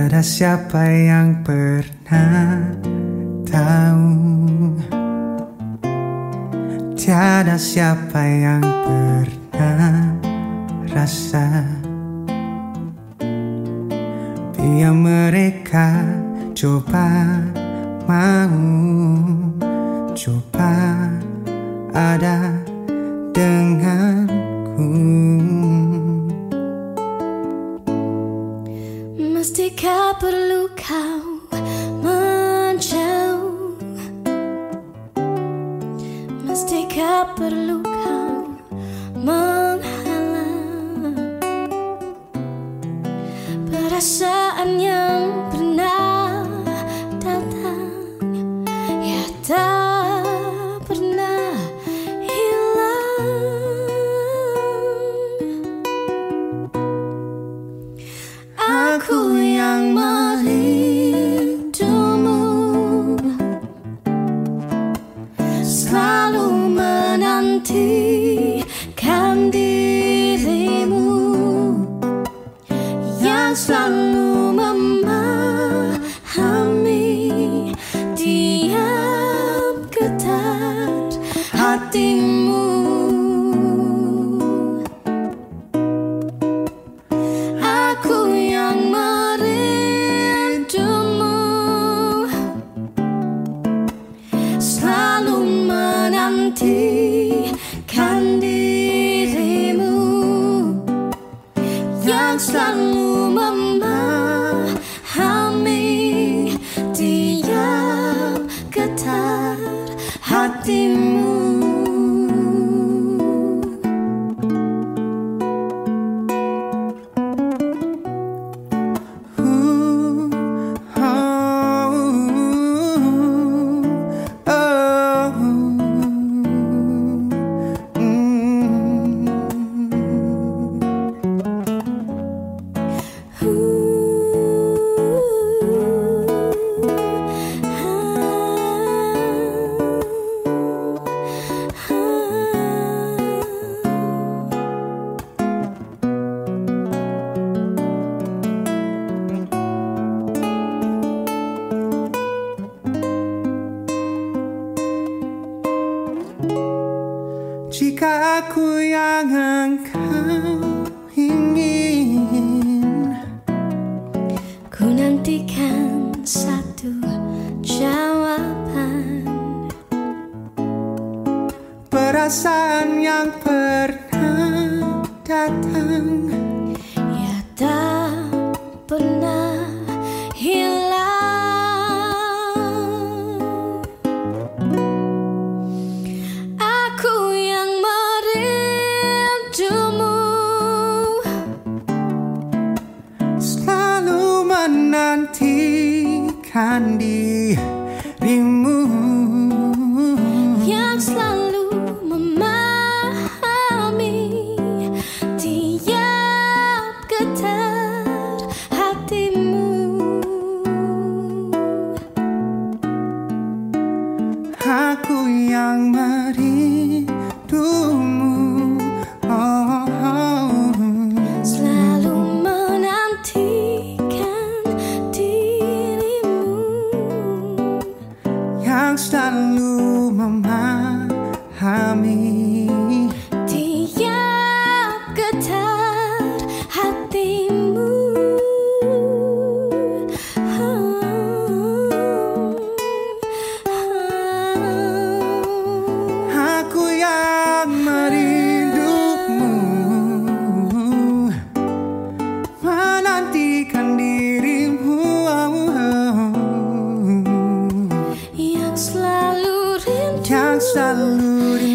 Tiada siapa yang pernah tahu. Tiada siapa yang pernah rasa Biar mereka coba mau Coba ada denganku Mestikah perlu kau menjauh. Mestikah perlu kau menghalang Perasaan yang selalu memahami Tiap getar hatimu. Aku yang merindumu. Selalu menantikan dirimu. Yang selalu hatimu Jika aku yang engkau ingin Ku nantikan satu jawaban. Perasaan yang pernah datang Ya tak Selalu menantikan dirimu yang selalu memahami Saluting.